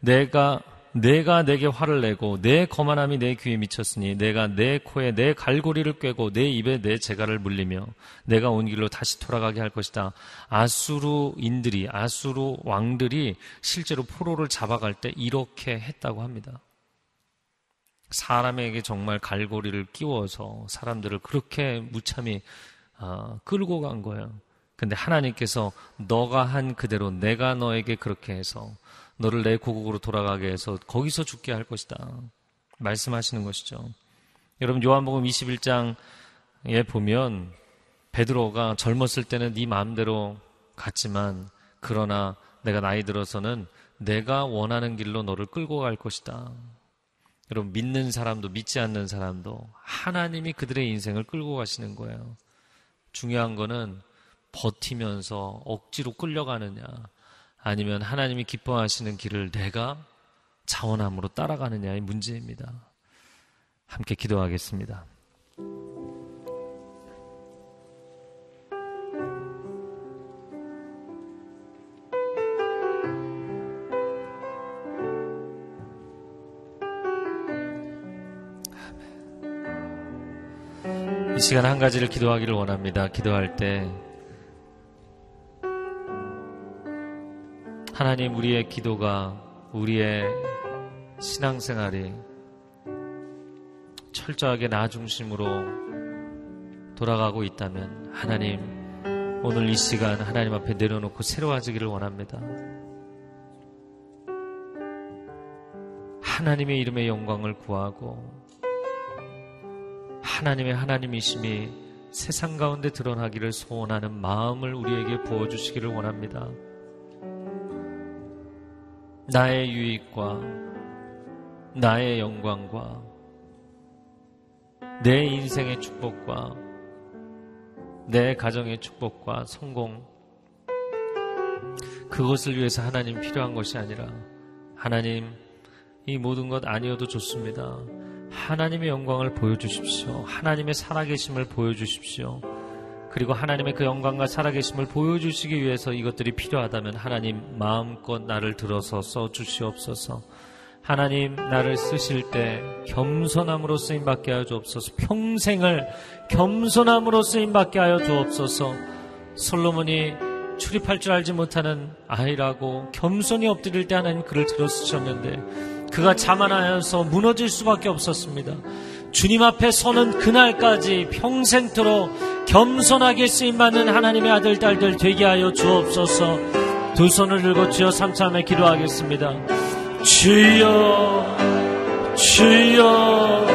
내가 내가 내게 화를 내고 내 거만함이 내 귀에 미쳤으니 내가 내 코에 내 갈고리를 꿰고 내 입에 내 재갈을 물리며 내가 온 길로 다시 돌아가게 할 것이다. 아수르인들이 아수르 왕들이 실제로 포로를 잡아갈 때 이렇게 했다고 합니다. 사람에게 정말 갈고리를 끼워서 사람들을 그렇게 무참히 어, 끌고 간 거예요. 근데 하나님께서 너가 한 그대로 내가 너에게 그렇게 해서 너를 내 고국으로 돌아가게 해서 거기서 죽게 할 것이다. 말씀하시는 것이죠. 여러분 요한복음 21장에 보면 베드로가 젊었을 때는 네 마음대로 갔지만 그러나 내가 나이 들어서는 내가 원하는 길로 너를 끌고 갈 것이다. 여러분 믿는 사람도 믿지 않는 사람도 하나님이 그들의 인생을 끌고 가시는 거예요. 중요한 거는 버티면서 억지로 끌려가느냐 아니면 하나님이 기뻐하시는 길을 내가 자원함으로 따라가느냐의 문제입니다. 함께 기도하겠습니다. 이 시간 한 가지를 기도하기를 원합니다. 기도할 때 하나님 우리의 기도가 우리의 신앙생활이 철저하게 나 중심으로 돌아가고 있다면 하나님 오늘 이 시간 하나님 앞에 내려놓고 새로워지기를 원합니다. 하나님의 이름의 영광을 구하고 하나님의 하나님이심이 세상 가운데 드러나기를 소원하는 마음을 우리에게 부어주시기를 원합니다. 나의 유익과 나의 영광과 내 인생의 축복과 내 가정의 축복과 성공 그것을 위해서 하나님 필요한 것이 아니라 하나님 이 모든 것 아니어도 좋습니다. 하나님의 영광을 보여주십시오. 하나님의 살아계심을 보여주십시오. 그리고 하나님의 그 영광과 살아계심을 보여주시기 위해서 이것들이 필요하다면 하나님 마음껏 나를 들어서 써 주시옵소서. 하나님 나를 쓰실 때 겸손함으로 쓰임 받게 하여 주옵소서. 평생을 겸손함으로 쓰임 받게 하여 주옵소서. 솔로몬이 출입할 줄 알지 못하는 아이라고 겸손히 엎드릴 때 하나님 그를 들어 쓰셨는데 그가 자만하여서 무너질 수밖에 없었습니다. 주님 앞에 서는 그날까지 평생토록 겸손하게 쓰임받는 하나님의 아들, 딸들 되게 하여 주옵소서 두 손을 들고 주여 삼참에 기도하겠습니다. 주여, 주여,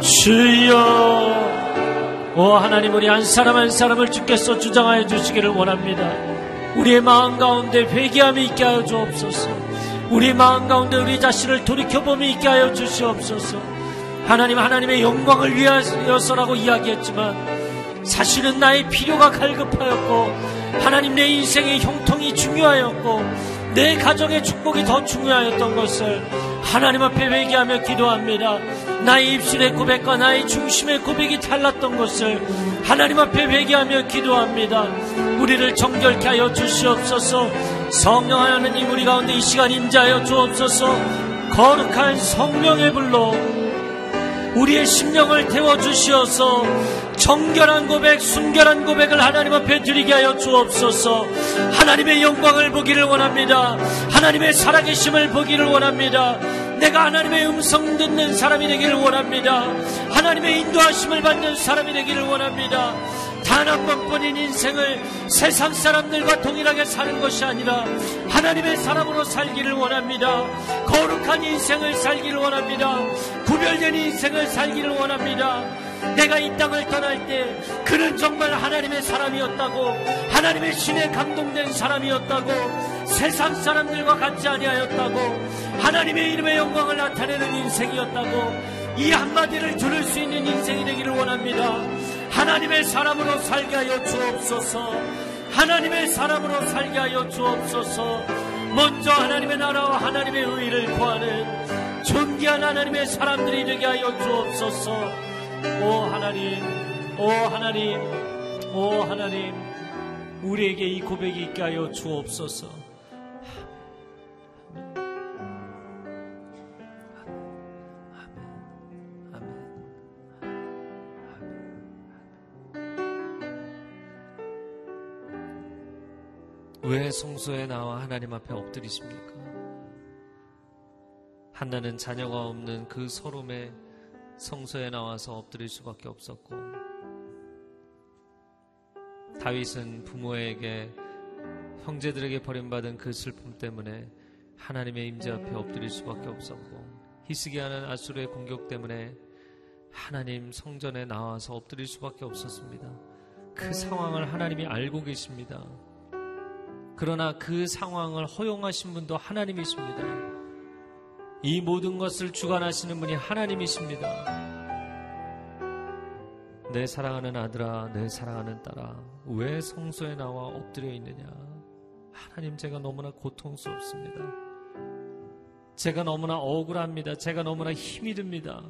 주여. 오 하나님 우리 한 사람 한 사람을 주께서 주장하여 주시기를 원합니다. 우리의 마음 가운데 회개함이 있게 하여 주옵소서. 우리 마음 가운데 우리 자신을 돌이켜봄이 있게 하여 주시옵소서. 하나님 하나님의 영광을 위하여서라고 이야기했지만 사실은 나의 필요가 갈급하였고 하나님 내 인생의 형통이 중요하였고 내 가정의 축복이 더 중요하였던 것을 하나님 앞에 회개하며 기도합니다. 나의 입술의 고백과 나의 중심의 고백이 달랐던 것을 하나님 앞에 회개하며 기도합니다. 우리를 정결케 하여 주시옵소서 성령 하나님 우리 가운데 이 시간 임자하여 주옵소서 거룩한 성령의 불로 우리의 심령을 태워 주시어서 정결한 고백, 순결한 고백을 하나님 앞에 드리게 하여 주옵소서 하나님의 영광을 보기를 원합니다. 하나님의 살아계심을 보기를 원합니다. 내가 하나님의 음성 듣는 사람이 되기를 원합니다. 하나님의 인도하심을 받는 사람이 되기를 원합니다. 단 한 번뿐인 인생을 세상 사람들과 동일하게 사는 것이 아니라 하나님의 사람으로 살기를 원합니다. 거룩한 인생을 살기를 원합니다. 구별된 인생을 살기를 원합니다. 내가 이 땅을 떠날 때 그는 정말 하나님의 사람이었다고 하나님의 신에 감동된 사람이었다고 세상 사람들과 같지 아니하였다고 하나님의 이름의 영광을 나타내는 인생이었다고 이 한마디를 들을 수 있는 인생이 되기를 원합니다. 하나님의 사람으로 살게 하여 주옵소서. 하나님의 사람으로 살게 하여 주옵소서. 먼저 하나님의 나라와 하나님의 의를 구하는 존귀한 하나님의 사람들이 되게 하여 주옵소서. 오 하나님, 오 하나님, 오 하나님, 우리에게 이 고백이 있게 하여 주옵소서. 왜 성소에 나와 하나님 앞에 엎드리십니까? 한나는 자녀가 없는 그 서름에 성소에 나와서 엎드릴 수밖에 없었고 다윗은 부모에게 형제들에게 버림받은 그 슬픔 때문에 하나님의 임재 앞에 엎드릴 수밖에 없었고 히스기야는 아수르의 공격 때문에 하나님 성전에 나와서 엎드릴 수밖에 없었습니다. 그 상황을 하나님이 알고 계십니다. 그러나 그 상황을 허용하신 분도 하나님이십니다. 이 모든 것을 주관하시는 분이 하나님이십니다. 내 사랑하는 아들아, 내 사랑하는 딸아, 왜 성소에 나와 엎드려 있느냐? 하나님, 제가 너무나 고통스럽습니다. 제가 너무나 억울합니다. 제가 너무나 힘이 듭니다.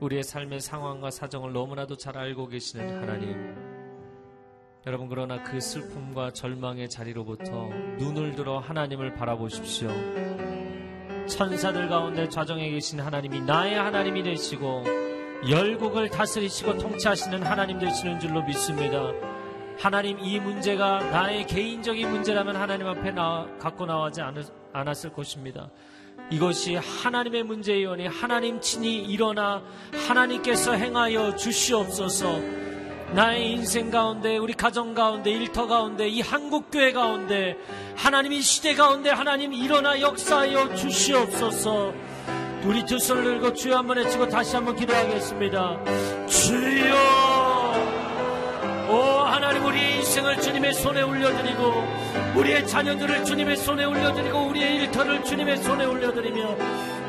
우리의 삶의 상황과 사정을 너무나도 잘 알고 계시는 하나님. 여러분 그러나 그 슬픔과 절망의 자리로부터 눈을 들어 하나님을 바라보십시오. 천사들 가운데 좌정에 계신 하나님이 나의 하나님이 되시고 열국을 다스리시고 통치하시는 하나님 되시는 줄로 믿습니다. 하나님 이 문제가 나의 개인적인 문제라면 하나님 앞에 나, 갖고 나오지 않았을 것입니다. 이것이 하나님의 문제이오니 하나님 친히 일어나 하나님께서 행하여 주시옵소서. 나의 인생 가운데, 우리 가정 가운데, 일터 가운데, 이 한국교회 가운데, 하나님 이 시대 가운데 하나님 일어나 역사하여 주시옵소서. 우리 두 손을 들고 주여 한번 외치고 다시 한번 기도하겠습니다. 주여! 오 하나님 우리의 인생을 주님의 손에 올려드리고 우리의 자녀들을 주님의 손에 올려드리고 우리의 일터를 주님의 손에 올려드리며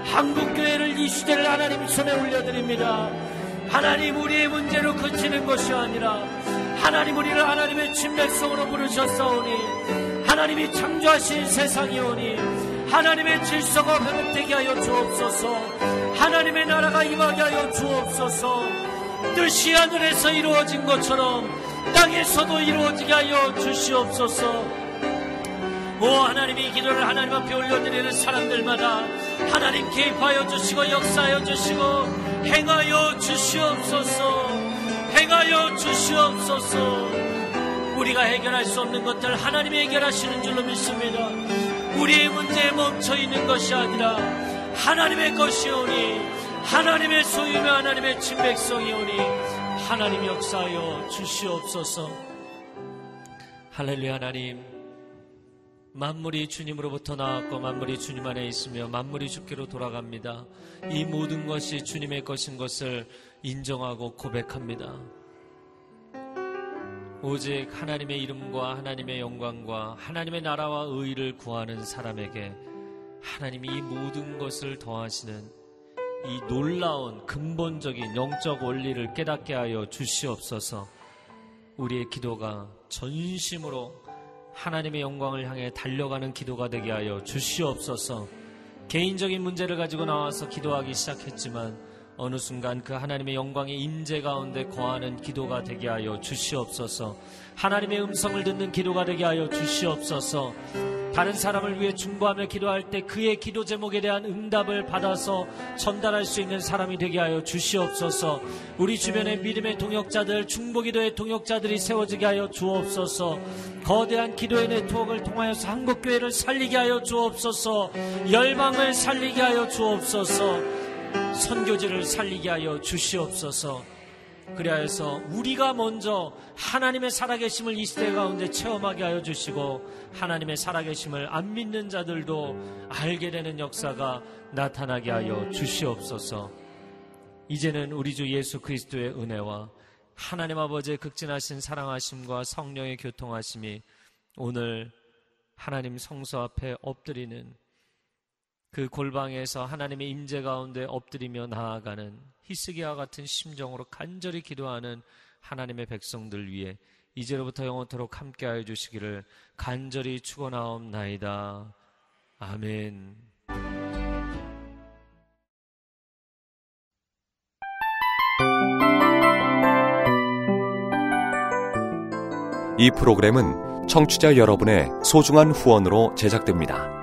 한국교회를 이 시대를 하나님 손에 올려드립니다. 하나님 우리의 문제로 그치는 것이 아니라 하나님 우리를 하나님의 침략성으로 부르셨사오니 하나님이 창조하신 세상이오니 하나님의 질서가 회복되게 하여 주옵소서. 하나님의 나라가 임하게 하여 주옵소서. 뜻이 하늘에서 이루어진 것처럼 땅에서도 이루어지게 하여 주시옵소서. 오 하나님이 기도를 하나님 앞에 올려드리는 사람들마다 하나님 개입하여 주시고 역사하여 주시고 행하여 주시옵소서. 행하여 주시옵소서. 우리가 해결할 수 없는 것들 하나님이 해결하시는 줄로 믿습니다. 우리의 문제에 멈춰 있는 것이 아니라 하나님의 것이오니 하나님의 소유며 하나님의 친백성이오니 하나님 역사하여 주시옵소서. 할렐루야 하나님 만물이 주님으로부터 나왔고 만물이 주님 안에 있으며 만물이 주께로 돌아갑니다. 이 모든 것이 주님의 것인 것을 인정하고 고백합니다. 오직 하나님의 이름과 하나님의 영광과 하나님의 나라와 의를 구하는 사람에게 하나님이 이 모든 것을 더하시는 이 놀라운 근본적인 영적 원리를 깨닫게 하여 주시옵소서 우리의 기도가 전심으로 하나님의 영광을 향해 달려가는 기도가 되게 하여 주시옵소서. 개인적인 문제를 가지고 나와서 기도하기 시작했지만 어느 순간 그 하나님의 영광의 임재 가운데 거하는 기도가 되게 하여 주시옵소서. 하나님의 음성을 듣는 기도가 되게 하여 주시옵소서. 다른 사람을 위해 중보하며 기도할 때 그의 기도 제목에 대한 응답을 받아서 전달할 수 있는 사람이 되게 하여 주시옵소서. 우리 주변의 믿음의 동역자들, 중보기도의 동역자들이 세워지게 하여 주옵소서. 거대한 기도의 네트워크를 통하여서 한국교회를 살리게 하여 주옵소서. 열방을 살리게 하여 주옵소서. 선교지를 살리게 하여 주시옵소서. 그리하여서 우리가 먼저 하나님의 살아계심을 이 시대 가운데 체험하게 하여 주시고 하나님의 살아계심을 안 믿는 자들도 알게 되는 역사가 나타나게 하여 주시옵소서. 이제는 우리 주 예수 그리스도의 은혜와 하나님 아버지의 극진하신 사랑하심과 성령의 교통하심이 오늘 하나님 성소 앞에 엎드리는 그 골방에서 하나님의 임재 가운데 엎드리며 나아가는 히스기와 같은 심정으로 간절히 기도하는 하나님의 백성들 위해 이제로부터 영원토록 함께하여 주시기를 간절히 축원하옵나이다. 아멘. 이 프로그램은 청취자 여러분의 소중한 후원으로 제작됩니다.